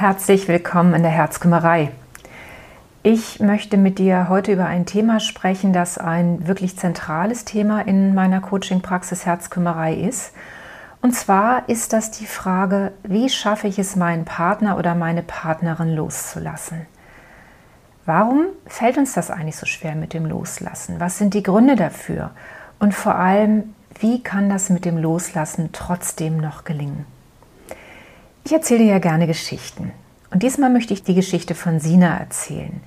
Herzlich willkommen in der Herzkümmerei. Ich möchte mit dir heute über ein Thema sprechen, das ein wirklich zentrales Thema in meiner Coaching-Praxis Herzkümmerei ist. Und zwar ist das die Frage, wie schaffe ich es, meinen Partner oder meine Partnerin loszulassen? Warum fällt uns das eigentlich so schwer mit dem Loslassen? Was sind die Gründe dafür? Und vor allem, wie kann das mit dem Loslassen trotzdem noch gelingen? Ich erzähle dir ja gerne Geschichten. Und diesmal möchte ich die Geschichte von Sina erzählen.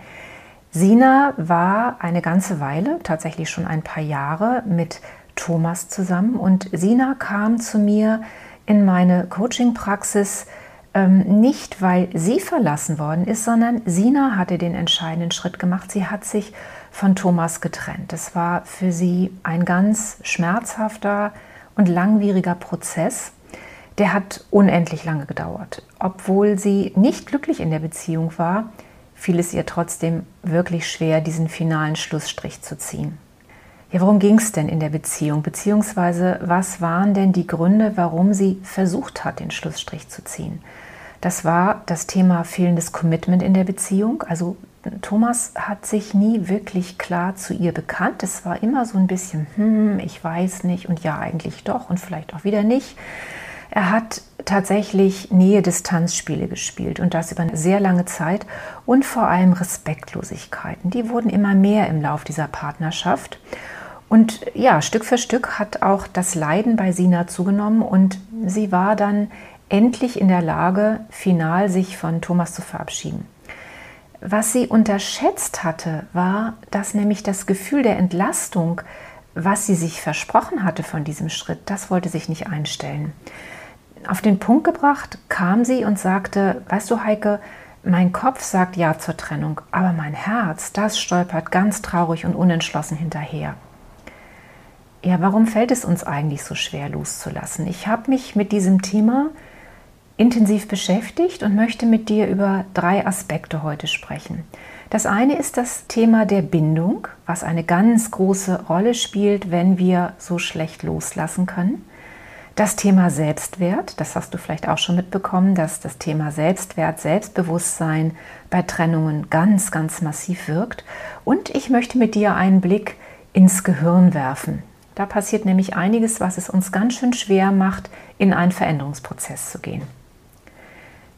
Sina war eine ganze Weile, tatsächlich schon ein paar Jahre, mit Thomas zusammen. Und Sina kam zu mir in meine Coaching-Praxis ähm, nicht, weil sie verlassen worden ist, sondern Sina hatte den entscheidenden Schritt gemacht. Sie hat sich von Thomas getrennt. Das war für sie ein ganz schmerzhafter und langwieriger Prozess der hat unendlich lange gedauert. Obwohl sie nicht glücklich in der Beziehung war, fiel es ihr trotzdem wirklich schwer, diesen finalen Schlussstrich zu ziehen. Ja, worum ging es denn in der Beziehung? Beziehungsweise was waren denn die Gründe, warum sie versucht hat, den Schlussstrich zu ziehen? Das war das Thema fehlendes Commitment in der Beziehung. Also Thomas hat sich nie wirklich klar zu ihr bekannt. Es war immer so ein bisschen, hm, ich weiß nicht und ja eigentlich doch und vielleicht auch wieder nicht. Er hat tatsächlich Nähe-Distanz-Spiele gespielt und das über eine sehr lange Zeit und vor allem Respektlosigkeiten. Die wurden immer mehr im Lauf dieser Partnerschaft. Und ja, Stück für Stück hat auch das Leiden bei Sina zugenommen und sie war dann endlich in der Lage, final sich von Thomas zu verabschieden. Was sie unterschätzt hatte, war, dass nämlich das Gefühl der Entlastung, was sie sich versprochen hatte von diesem Schritt, das wollte sich nicht einstellen auf den Punkt gebracht kam sie und sagte, weißt du Heike, mein Kopf sagt ja zur Trennung, aber mein Herz, das stolpert ganz traurig und unentschlossen hinterher. Ja, warum fällt es uns eigentlich so schwer loszulassen? Ich habe mich mit diesem Thema intensiv beschäftigt und möchte mit dir über drei Aspekte heute sprechen. Das eine ist das Thema der Bindung, was eine ganz große Rolle spielt, wenn wir so schlecht loslassen können. Das Thema Selbstwert, das hast du vielleicht auch schon mitbekommen, dass das Thema Selbstwert, Selbstbewusstsein bei Trennungen ganz, ganz massiv wirkt. Und ich möchte mit dir einen Blick ins Gehirn werfen. Da passiert nämlich einiges, was es uns ganz schön schwer macht, in einen Veränderungsprozess zu gehen.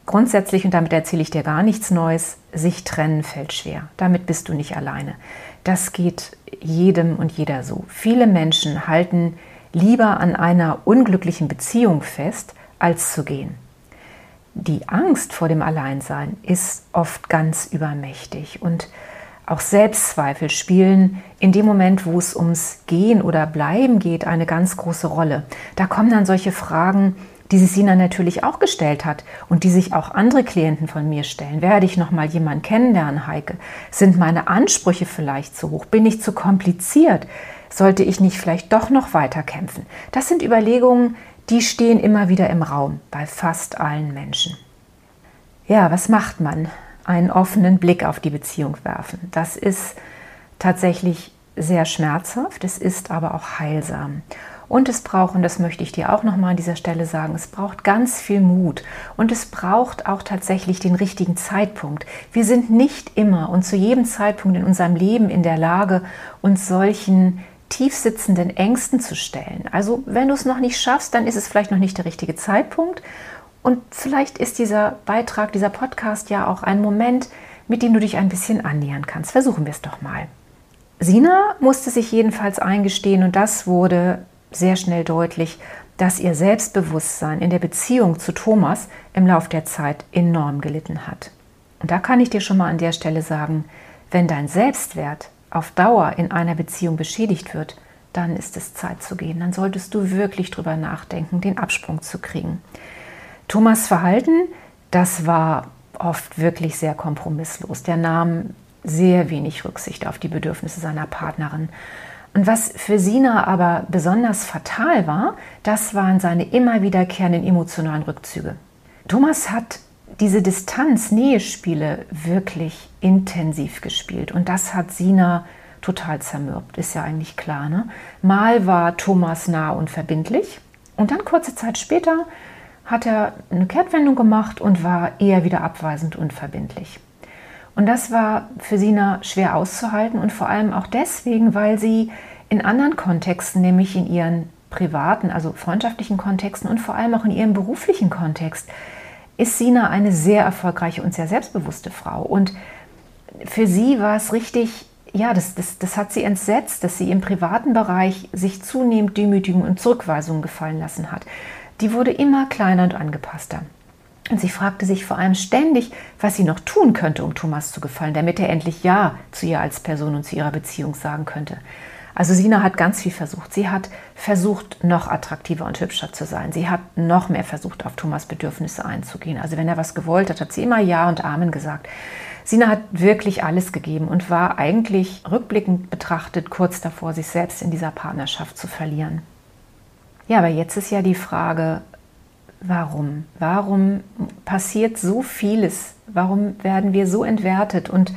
Grundsätzlich, und damit erzähle ich dir gar nichts Neues, sich trennen fällt schwer. Damit bist du nicht alleine. Das geht jedem und jeder so. Viele Menschen halten lieber an einer unglücklichen Beziehung fest, als zu gehen. Die Angst vor dem Alleinsein ist oft ganz übermächtig und auch Selbstzweifel spielen in dem Moment, wo es ums Gehen oder Bleiben geht, eine ganz große Rolle. Da kommen dann solche Fragen, die sich Sina natürlich auch gestellt hat und die sich auch andere Klienten von mir stellen. Werde ich noch mal jemanden kennenlernen, Heike? Sind meine Ansprüche vielleicht zu hoch? Bin ich zu kompliziert? Sollte ich nicht vielleicht doch noch weiter kämpfen? Das sind Überlegungen, die stehen immer wieder im Raum bei fast allen Menschen. Ja, was macht man? Einen offenen Blick auf die Beziehung werfen. Das ist tatsächlich sehr schmerzhaft, es ist aber auch heilsam. Und es braucht, und das möchte ich dir auch nochmal an dieser Stelle sagen, es braucht ganz viel Mut und es braucht auch tatsächlich den richtigen Zeitpunkt. Wir sind nicht immer und zu jedem Zeitpunkt in unserem Leben in der Lage, uns solchen tiefsitzenden Ängsten zu stellen. Also wenn du es noch nicht schaffst, dann ist es vielleicht noch nicht der richtige Zeitpunkt. Und vielleicht ist dieser Beitrag, dieser Podcast ja auch ein Moment, mit dem du dich ein bisschen annähern kannst. Versuchen wir es doch mal. Sina musste sich jedenfalls eingestehen und das wurde sehr schnell deutlich, dass ihr Selbstbewusstsein in der Beziehung zu Thomas im Lauf der Zeit enorm gelitten hat. Und da kann ich dir schon mal an der Stelle sagen, wenn dein Selbstwert auf Dauer in einer Beziehung beschädigt wird, dann ist es Zeit zu gehen. Dann solltest du wirklich drüber nachdenken, den Absprung zu kriegen. Thomas Verhalten, das war oft wirklich sehr kompromisslos. Der nahm sehr wenig Rücksicht auf die Bedürfnisse seiner Partnerin. Und was für Sina aber besonders fatal war, das waren seine immer wiederkehrenden emotionalen Rückzüge. Thomas hat diese Distanz-Nähe-Spiele wirklich intensiv gespielt. Und das hat Sina total zermürbt, ist ja eigentlich klar. Ne? Mal war Thomas nah und verbindlich und dann kurze Zeit später hat er eine Kehrtwendung gemacht und war eher wieder abweisend und verbindlich. Und das war für Sina schwer auszuhalten und vor allem auch deswegen, weil sie in anderen Kontexten, nämlich in ihren privaten, also freundschaftlichen Kontexten und vor allem auch in ihrem beruflichen Kontext, ist Sina eine sehr erfolgreiche und sehr selbstbewusste Frau. Und für sie war es richtig, ja, das, das, das hat sie entsetzt, dass sie im privaten Bereich sich zunehmend Demütigungen und Zurückweisungen gefallen lassen hat. Die wurde immer kleiner und angepasster. Und sie fragte sich vor allem ständig, was sie noch tun könnte, um Thomas zu gefallen, damit er endlich Ja zu ihr als Person und zu ihrer Beziehung sagen könnte. Also Sina hat ganz viel versucht. Sie hat versucht, noch attraktiver und hübscher zu sein. Sie hat noch mehr versucht, auf Thomas Bedürfnisse einzugehen. Also wenn er was gewollt hat, hat sie immer Ja und Amen gesagt. Sina hat wirklich alles gegeben und war eigentlich rückblickend betrachtet kurz davor, sich selbst in dieser Partnerschaft zu verlieren. Ja, aber jetzt ist ja die Frage, warum? Warum passiert so vieles? Warum werden wir so entwertet und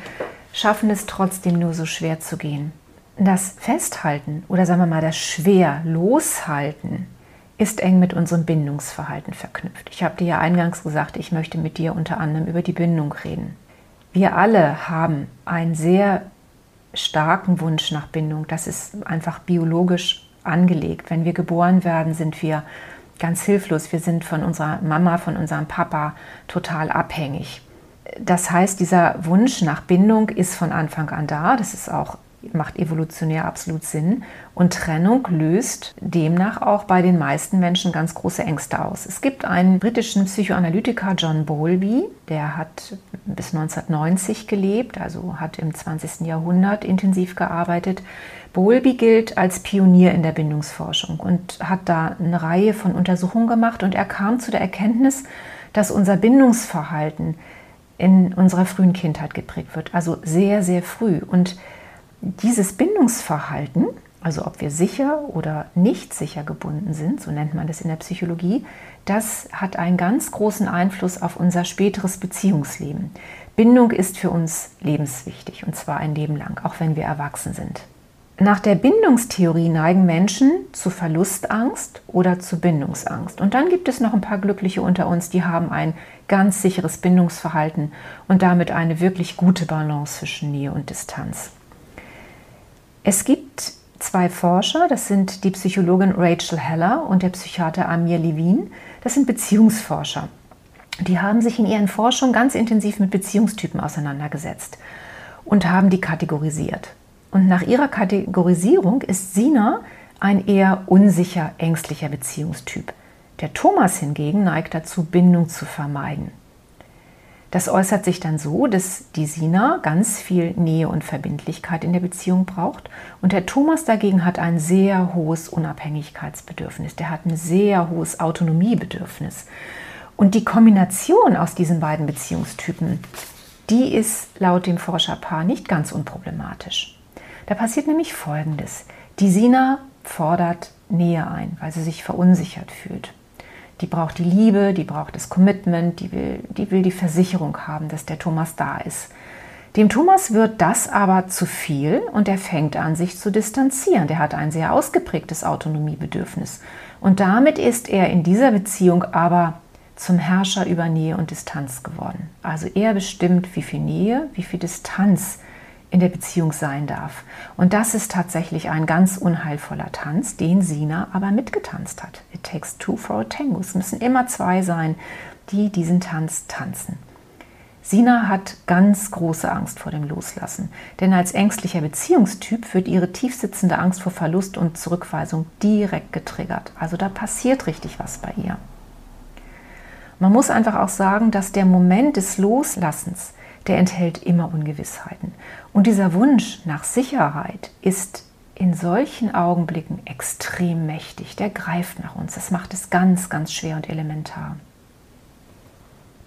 schaffen es trotzdem nur so schwer zu gehen? Das Festhalten oder sagen wir mal das schwer loshalten ist eng mit unserem Bindungsverhalten verknüpft. Ich habe dir ja eingangs gesagt, ich möchte mit dir unter anderem über die Bindung reden. Wir alle haben einen sehr starken Wunsch nach Bindung. Das ist einfach biologisch angelegt. Wenn wir geboren werden, sind wir ganz hilflos. Wir sind von unserer Mama, von unserem Papa total abhängig. Das heißt, dieser Wunsch nach Bindung ist von Anfang an da. Das ist auch macht evolutionär absolut Sinn. Und Trennung löst demnach auch bei den meisten Menschen ganz große Ängste aus. Es gibt einen britischen Psychoanalytiker, John Bowlby, der hat bis 1990 gelebt, also hat im 20. Jahrhundert intensiv gearbeitet. Bowlby gilt als Pionier in der Bindungsforschung und hat da eine Reihe von Untersuchungen gemacht und er kam zu der Erkenntnis, dass unser Bindungsverhalten in unserer frühen Kindheit geprägt wird, also sehr, sehr früh. Und dieses Bindungsverhalten, also ob wir sicher oder nicht sicher gebunden sind, so nennt man das in der Psychologie, das hat einen ganz großen Einfluss auf unser späteres Beziehungsleben. Bindung ist für uns lebenswichtig und zwar ein Leben lang, auch wenn wir erwachsen sind. Nach der Bindungstheorie neigen Menschen zu Verlustangst oder zu Bindungsangst. Und dann gibt es noch ein paar Glückliche unter uns, die haben ein ganz sicheres Bindungsverhalten und damit eine wirklich gute Balance zwischen Nähe und Distanz. Es gibt zwei Forscher, das sind die Psychologin Rachel Heller und der Psychiater Amir Levin. Das sind Beziehungsforscher. Die haben sich in ihren Forschungen ganz intensiv mit Beziehungstypen auseinandergesetzt und haben die kategorisiert. Und nach ihrer Kategorisierung ist Sina ein eher unsicher, ängstlicher Beziehungstyp. Der Thomas hingegen neigt dazu, Bindung zu vermeiden. Das äußert sich dann so, dass die Sina ganz viel Nähe und Verbindlichkeit in der Beziehung braucht und der Thomas dagegen hat ein sehr hohes Unabhängigkeitsbedürfnis, der hat ein sehr hohes Autonomiebedürfnis. Und die Kombination aus diesen beiden Beziehungstypen, die ist laut dem Forscherpaar nicht ganz unproblematisch. Da passiert nämlich Folgendes. Die Sina fordert Nähe ein, weil sie sich verunsichert fühlt. Die braucht die Liebe, die braucht das Commitment, die will, die will die Versicherung haben, dass der Thomas da ist. Dem Thomas wird das aber zu viel und er fängt an, sich zu distanzieren. Der hat ein sehr ausgeprägtes Autonomiebedürfnis. Und damit ist er in dieser Beziehung aber zum Herrscher über Nähe und Distanz geworden. Also er bestimmt, wie viel Nähe, wie viel Distanz in der Beziehung sein darf. Und das ist tatsächlich ein ganz unheilvoller Tanz, den Sina aber mitgetanzt hat. It takes two for a tango. Es müssen immer zwei sein, die diesen Tanz tanzen. Sina hat ganz große Angst vor dem Loslassen, denn als ängstlicher Beziehungstyp wird ihre tiefsitzende Angst vor Verlust und Zurückweisung direkt getriggert. Also da passiert richtig was bei ihr. Man muss einfach auch sagen, dass der Moment des Loslassens der enthält immer Ungewissheiten. Und dieser Wunsch nach Sicherheit ist in solchen Augenblicken extrem mächtig. Der greift nach uns. Das macht es ganz, ganz schwer und elementar.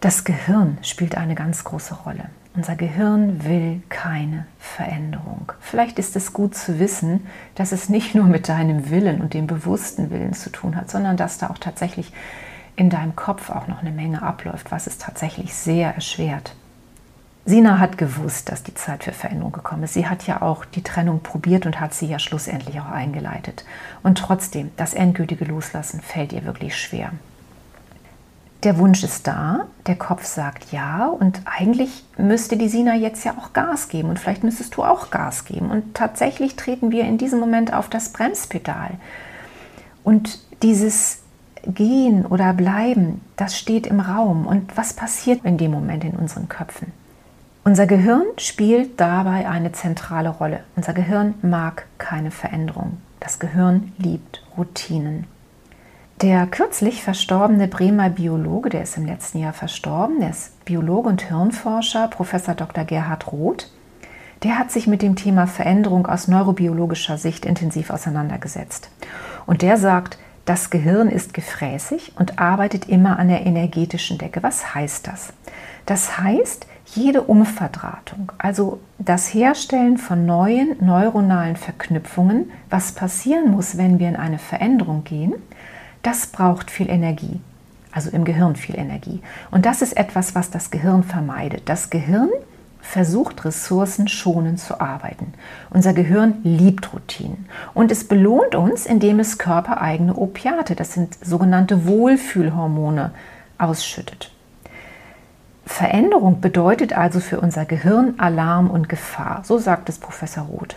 Das Gehirn spielt eine ganz große Rolle. Unser Gehirn will keine Veränderung. Vielleicht ist es gut zu wissen, dass es nicht nur mit deinem Willen und dem bewussten Willen zu tun hat, sondern dass da auch tatsächlich in deinem Kopf auch noch eine Menge abläuft, was es tatsächlich sehr erschwert. Sina hat gewusst, dass die Zeit für Veränderung gekommen ist. Sie hat ja auch die Trennung probiert und hat sie ja schlussendlich auch eingeleitet. Und trotzdem, das endgültige Loslassen fällt ihr wirklich schwer. der Wunsch ist da, der Kopf sagt ja und eigentlich müsste die Sina jetzt ja auch Gas geben und vielleicht müsstest du auch Gas geben. Und tatsächlich treten wir in diesem Moment auf das Bremspedal. Und dieses Gehen oder Bleiben, das steht im Raum. Und was passiert in dem Moment in unseren Köpfen? Unser Gehirn spielt dabei eine zentrale Rolle. Unser Gehirn mag keine Veränderung. Das Gehirn liebt Routinen. Der kürzlich verstorbene Bremer Biologe, der ist im letzten Jahr verstorben, der ist Biologe und Hirnforscher, Professor Dr. Gerhard Roth, der hat sich mit dem Thema Veränderung aus neurobiologischer Sicht intensiv auseinandergesetzt. Und der sagt, das Gehirn ist gefräßig und arbeitet immer an der energetischen Decke. Was heißt das? Das heißt, jede Umverdrahtung, also das Herstellen von neuen neuronalen Verknüpfungen, was passieren muss, wenn wir in eine Veränderung gehen, das braucht viel Energie, also im Gehirn viel Energie. Und das ist etwas, was das Gehirn vermeidet. Das Gehirn versucht ressourcenschonend zu arbeiten. Unser Gehirn liebt Routinen und es belohnt uns, indem es körpereigene Opiate, das sind sogenannte Wohlfühlhormone, ausschüttet. Veränderung bedeutet also für unser Gehirn Alarm und Gefahr, so sagt es Professor Roth.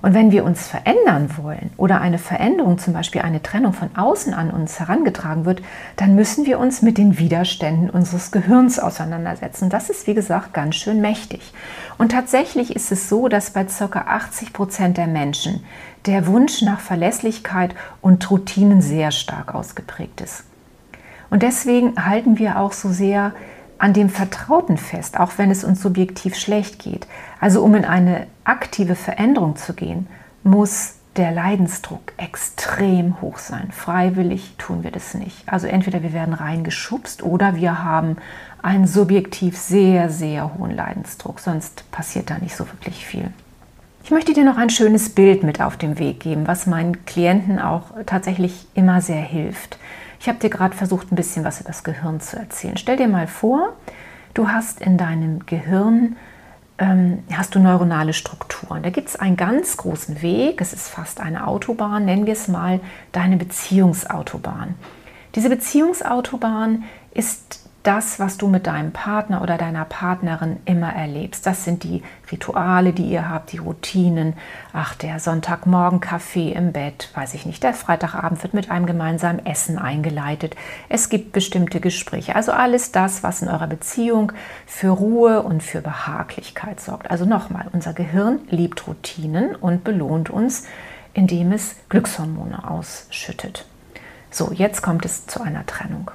Und wenn wir uns verändern wollen oder eine Veränderung, zum Beispiel eine Trennung von außen an uns herangetragen wird, dann müssen wir uns mit den Widerständen unseres Gehirns auseinandersetzen. Das ist, wie gesagt, ganz schön mächtig. Und tatsächlich ist es so, dass bei ca. 80 Prozent der Menschen der Wunsch nach Verlässlichkeit und Routinen sehr stark ausgeprägt ist. Und deswegen halten wir auch so sehr an dem Vertrauten fest, auch wenn es uns subjektiv schlecht geht. Also um in eine aktive Veränderung zu gehen, muss der Leidensdruck extrem hoch sein. Freiwillig tun wir das nicht. Also entweder wir werden reingeschubst oder wir haben einen subjektiv sehr, sehr hohen Leidensdruck. Sonst passiert da nicht so wirklich viel. Ich möchte dir noch ein schönes Bild mit auf den Weg geben, was meinen Klienten auch tatsächlich immer sehr hilft. Ich habe dir gerade versucht, ein bisschen was über das Gehirn zu erzählen. Stell dir mal vor, du hast in deinem Gehirn ähm, hast du neuronale Strukturen. Da gibt es einen ganz großen Weg, es ist fast eine Autobahn, nennen wir es mal deine Beziehungsautobahn. Diese Beziehungsautobahn ist das, was du mit deinem Partner oder deiner Partnerin immer erlebst. Das sind die Rituale, die ihr habt, die Routinen. Ach, der Sonntagmorgen Kaffee im Bett, weiß ich nicht. Der Freitagabend wird mit einem gemeinsamen Essen eingeleitet. Es gibt bestimmte Gespräche. Also alles das, was in eurer Beziehung für Ruhe und für Behaglichkeit sorgt. Also nochmal, unser Gehirn liebt Routinen und belohnt uns, indem es Glückshormone ausschüttet. So, jetzt kommt es zu einer Trennung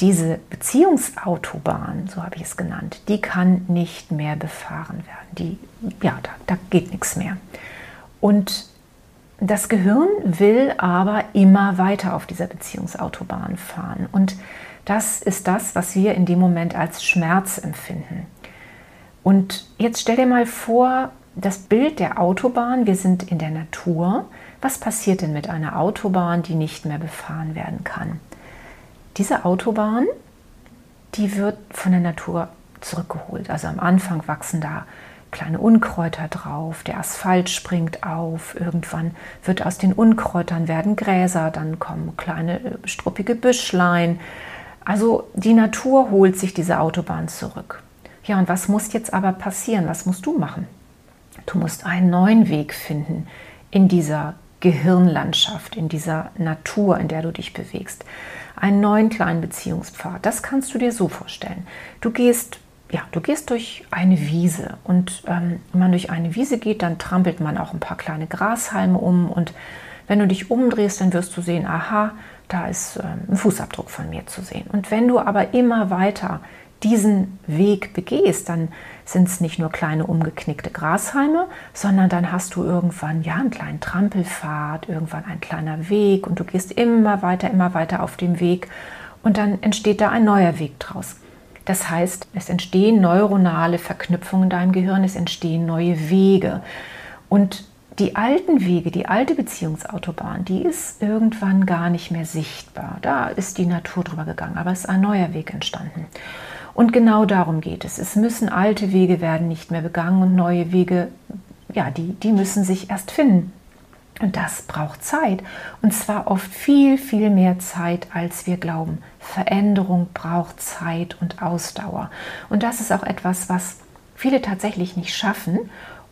diese Beziehungsautobahn, so habe ich es genannt, die kann nicht mehr befahren werden. Die, ja, da, da geht nichts mehr. Und das Gehirn will aber immer weiter auf dieser Beziehungsautobahn fahren. Und das ist das, was wir in dem Moment als Schmerz empfinden. Und jetzt stell dir mal vor, das Bild der Autobahn, wir sind in der Natur. Was passiert denn mit einer Autobahn, die nicht mehr befahren werden kann? Diese Autobahn, die wird von der Natur zurückgeholt. Also am Anfang wachsen da kleine Unkräuter drauf, der Asphalt springt auf, irgendwann wird aus den Unkräutern werden Gräser, dann kommen kleine äh, struppige Büschlein. Also die Natur holt sich diese Autobahn zurück. Ja, und was muss jetzt aber passieren? Was musst du machen? Du musst einen neuen Weg finden in dieser Gehirnlandschaft, in dieser Natur, in der du dich bewegst einen neuen kleinen Beziehungspfad. Das kannst du dir so vorstellen. Du gehst ja, du gehst durch eine Wiese und ähm, wenn man durch eine Wiese geht, dann trampelt man auch ein paar kleine Grashalme um und wenn du dich umdrehst, dann wirst du sehen, aha, da ist ähm, ein Fußabdruck von mir zu sehen. Und wenn du aber immer weiter diesen Weg begehst, dann sind es nicht nur kleine umgeknickte Grashalme, sondern dann hast du irgendwann ja einen kleinen Trampelpfad, irgendwann ein kleiner Weg und du gehst immer weiter, immer weiter auf dem Weg und dann entsteht da ein neuer Weg draus. Das heißt, es entstehen neuronale Verknüpfungen in deinem Gehirn, es entstehen neue Wege. Und die alten Wege, die alte Beziehungsautobahn, die ist irgendwann gar nicht mehr sichtbar. Da ist die Natur drüber gegangen, aber es ist ein neuer Weg entstanden. Und genau darum geht es. Es müssen alte Wege werden nicht mehr begangen und neue Wege, ja, die, die müssen sich erst finden. Und das braucht Zeit. Und zwar oft viel, viel mehr Zeit, als wir glauben. Veränderung braucht Zeit und Ausdauer. Und das ist auch etwas, was viele tatsächlich nicht schaffen.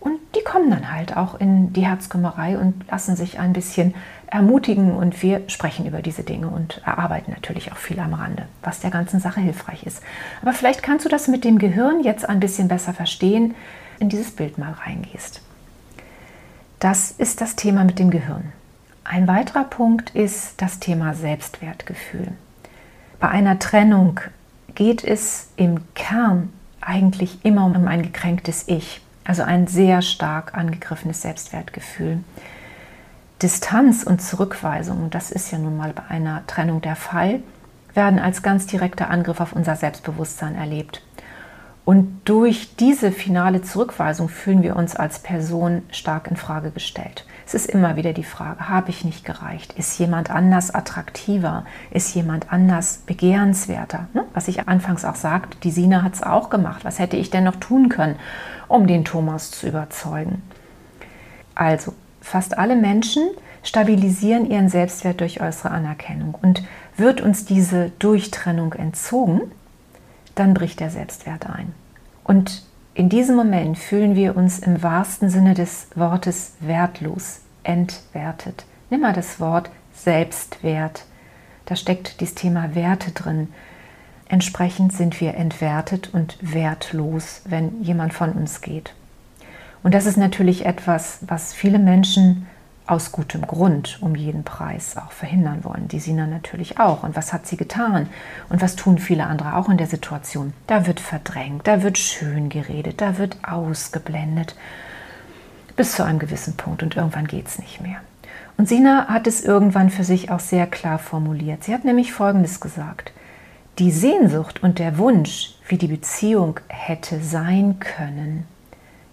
Und die kommen dann halt auch in die Herzkümmerei und lassen sich ein bisschen ermutigen. Und wir sprechen über diese Dinge und erarbeiten natürlich auch viel am Rande, was der ganzen Sache hilfreich ist. Aber vielleicht kannst du das mit dem Gehirn jetzt ein bisschen besser verstehen, in dieses Bild mal reingehst. Das ist das Thema mit dem Gehirn. Ein weiterer Punkt ist das Thema Selbstwertgefühl. Bei einer Trennung geht es im Kern eigentlich immer um ein gekränktes Ich, also ein sehr stark angegriffenes Selbstwertgefühl. Distanz und Zurückweisung, das ist ja nun mal bei einer Trennung der Fall, werden als ganz direkter Angriff auf unser Selbstbewusstsein erlebt. Und durch diese finale Zurückweisung fühlen wir uns als Person stark in Frage gestellt. Es ist immer wieder die Frage, habe ich nicht gereicht? Ist jemand anders attraktiver? Ist jemand anders begehrenswerter? Ne? Was ich anfangs auch sagte, die Sina hat es auch gemacht. Was hätte ich denn noch tun können, um den Thomas zu überzeugen? Also, fast alle Menschen stabilisieren ihren Selbstwert durch äußere Anerkennung. Und wird uns diese Durchtrennung entzogen, dann bricht der Selbstwert ein. Und in diesem Moment fühlen wir uns im wahrsten Sinne des Wortes wertlos, entwertet. Nimm mal das Wort Selbstwert. Da steckt dieses Thema Werte drin. Entsprechend sind wir entwertet und wertlos, wenn jemand von uns geht. Und das ist natürlich etwas, was viele Menschen aus gutem Grund um jeden Preis auch verhindern wollen. Die Sina natürlich auch. Und was hat sie getan? Und was tun viele andere auch in der Situation? Da wird verdrängt, da wird schön geredet, da wird ausgeblendet. Bis zu einem gewissen Punkt und irgendwann geht es nicht mehr. Und Sina hat es irgendwann für sich auch sehr klar formuliert. Sie hat nämlich Folgendes gesagt. Die Sehnsucht und der Wunsch, wie die Beziehung hätte sein können,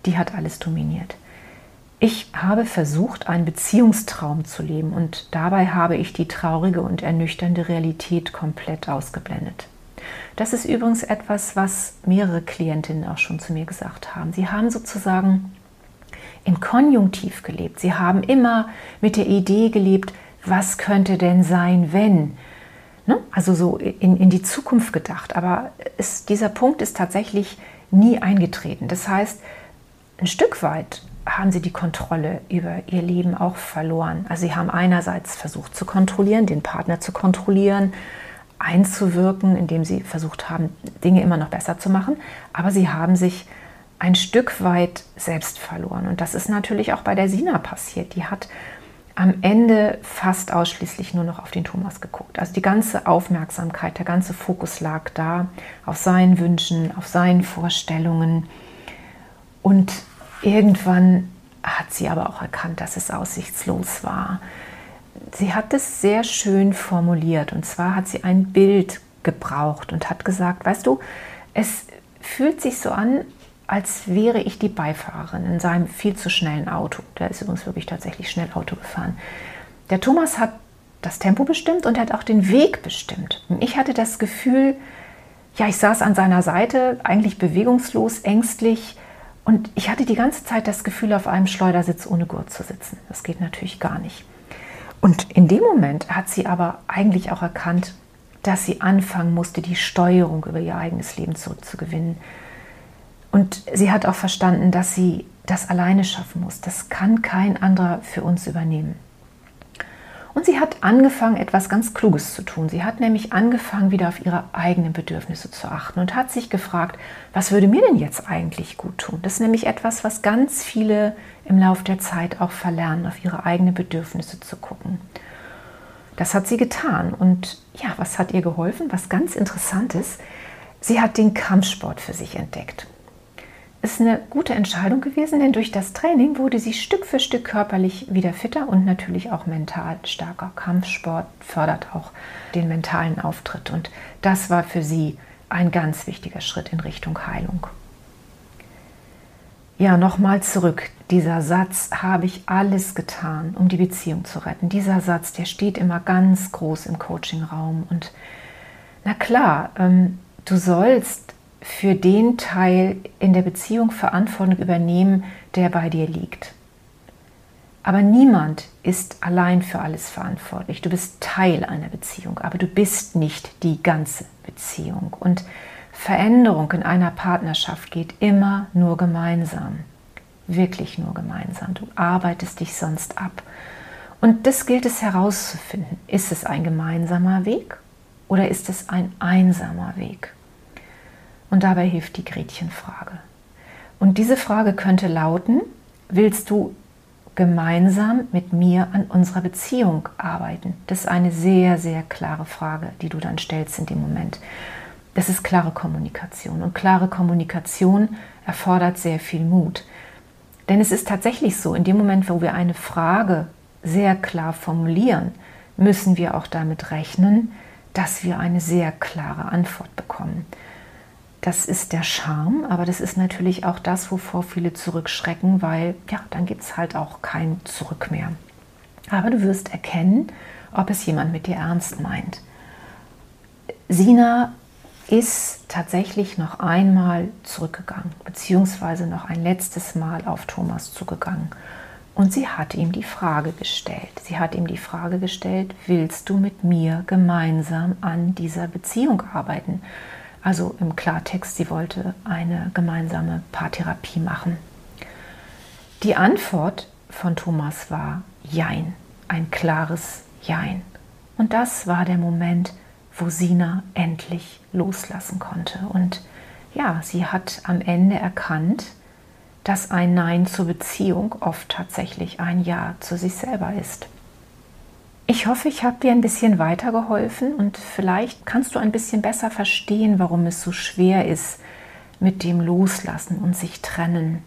die hat alles dominiert. Ich habe versucht, einen Beziehungstraum zu leben und dabei habe ich die traurige und ernüchternde Realität komplett ausgeblendet. Das ist übrigens etwas, was mehrere Klientinnen auch schon zu mir gesagt haben. Sie haben sozusagen im Konjunktiv gelebt. Sie haben immer mit der Idee gelebt, was könnte denn sein, wenn? Ne? Also so in, in die Zukunft gedacht. Aber es, dieser Punkt ist tatsächlich nie eingetreten. Das heißt, ein Stück weit haben sie die Kontrolle über ihr Leben auch verloren. Also sie haben einerseits versucht zu kontrollieren, den Partner zu kontrollieren, einzuwirken, indem sie versucht haben, Dinge immer noch besser zu machen, aber sie haben sich ein Stück weit selbst verloren. Und das ist natürlich auch bei der Sina passiert. Die hat am Ende fast ausschließlich nur noch auf den Thomas geguckt. Also die ganze Aufmerksamkeit, der ganze Fokus lag da auf seinen Wünschen, auf seinen Vorstellungen. Und Irgendwann hat sie aber auch erkannt, dass es aussichtslos war. Sie hat es sehr schön formuliert und zwar hat sie ein Bild gebraucht und hat gesagt, weißt du, es fühlt sich so an, als wäre ich die Beifahrerin in seinem viel zu schnellen Auto. Der ist übrigens wirklich tatsächlich schnell Auto gefahren. Der Thomas hat das Tempo bestimmt und er hat auch den Weg bestimmt. Und ich hatte das Gefühl, ja, ich saß an seiner Seite, eigentlich bewegungslos, ängstlich, und ich hatte die ganze Zeit das Gefühl, auf einem Schleudersitz ohne Gurt zu sitzen. Das geht natürlich gar nicht. Und in dem Moment hat sie aber eigentlich auch erkannt, dass sie anfangen musste, die Steuerung über ihr eigenes Leben zurückzugewinnen. Und sie hat auch verstanden, dass sie das alleine schaffen muss. Das kann kein anderer für uns übernehmen. Und sie hat angefangen, etwas ganz Kluges zu tun. Sie hat nämlich angefangen, wieder auf ihre eigenen Bedürfnisse zu achten und hat sich gefragt, was würde mir denn jetzt eigentlich gut tun? Das ist nämlich etwas, was ganz viele im Laufe der Zeit auch verlernen, auf ihre eigenen Bedürfnisse zu gucken. Das hat sie getan. Und ja, was hat ihr geholfen? Was ganz Interessantes. Sie hat den Kampfsport für sich entdeckt ist eine gute Entscheidung gewesen, denn durch das Training wurde sie Stück für Stück körperlich wieder fitter und natürlich auch mental stärker. Kampfsport fördert auch den mentalen Auftritt und das war für sie ein ganz wichtiger Schritt in Richtung Heilung. Ja, nochmal zurück. Dieser Satz, habe ich alles getan, um die Beziehung zu retten. Dieser Satz, der steht immer ganz groß im Coachingraum. Und na klar, ähm, du sollst für den Teil in der Beziehung Verantwortung übernehmen, der bei dir liegt. Aber niemand ist allein für alles verantwortlich. Du bist Teil einer Beziehung, aber du bist nicht die ganze Beziehung. Und Veränderung in einer Partnerschaft geht immer nur gemeinsam. Wirklich nur gemeinsam. Du arbeitest dich sonst ab. Und das gilt es herauszufinden. Ist es ein gemeinsamer Weg oder ist es ein einsamer Weg? Und dabei hilft die Gretchenfrage. Und diese Frage könnte lauten, willst du gemeinsam mit mir an unserer Beziehung arbeiten? Das ist eine sehr, sehr klare Frage, die du dann stellst in dem Moment. Das ist klare Kommunikation. Und klare Kommunikation erfordert sehr viel Mut. Denn es ist tatsächlich so, in dem Moment, wo wir eine Frage sehr klar formulieren, müssen wir auch damit rechnen, dass wir eine sehr klare Antwort bekommen. Das ist der Charme, aber das ist natürlich auch das, wovor viele zurückschrecken, weil ja, dann gibt es halt auch kein Zurück mehr. Aber du wirst erkennen, ob es jemand mit dir ernst meint. Sina ist tatsächlich noch einmal zurückgegangen, beziehungsweise noch ein letztes Mal auf Thomas zugegangen. Und sie hat ihm die Frage gestellt. Sie hat ihm die Frage gestellt, willst du mit mir gemeinsam an dieser Beziehung arbeiten? Also im Klartext, sie wollte eine gemeinsame Paartherapie machen. Die Antwort von Thomas war Jein, ein klares Jein. Und das war der Moment, wo Sina endlich loslassen konnte. Und ja, sie hat am Ende erkannt, dass ein Nein zur Beziehung oft tatsächlich ein Ja zu sich selber ist. Ich hoffe, ich habe dir ein bisschen weitergeholfen und vielleicht kannst du ein bisschen besser verstehen, warum es so schwer ist mit dem Loslassen und sich trennen.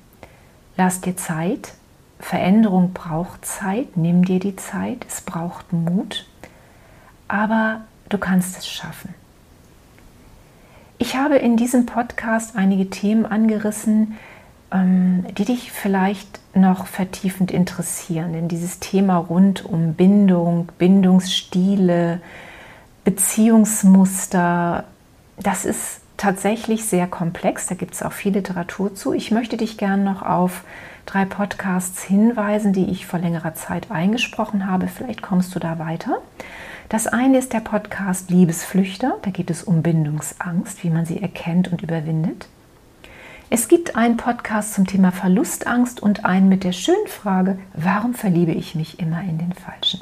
Lass dir Zeit. Veränderung braucht Zeit. Nimm dir die Zeit. Es braucht Mut. Aber du kannst es schaffen. Ich habe in diesem Podcast einige Themen angerissen, die dich vielleicht noch vertiefend interessieren. Denn dieses Thema rund um Bindung, Bindungsstile, Beziehungsmuster, das ist tatsächlich sehr komplex. Da gibt es auch viel Literatur zu. Ich möchte dich gerne noch auf drei Podcasts hinweisen, die ich vor längerer Zeit eingesprochen habe. Vielleicht kommst du da weiter. Das eine ist der Podcast Liebesflüchter. Da geht es um Bindungsangst, wie man sie erkennt und überwindet. Es gibt einen Podcast zum Thema Verlustangst und einen mit der schönen Frage, warum verliebe ich mich immer in den Falschen?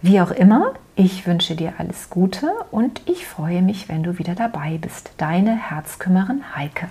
Wie auch immer, ich wünsche dir alles Gute und ich freue mich, wenn du wieder dabei bist. Deine Herzkümmerin Heike.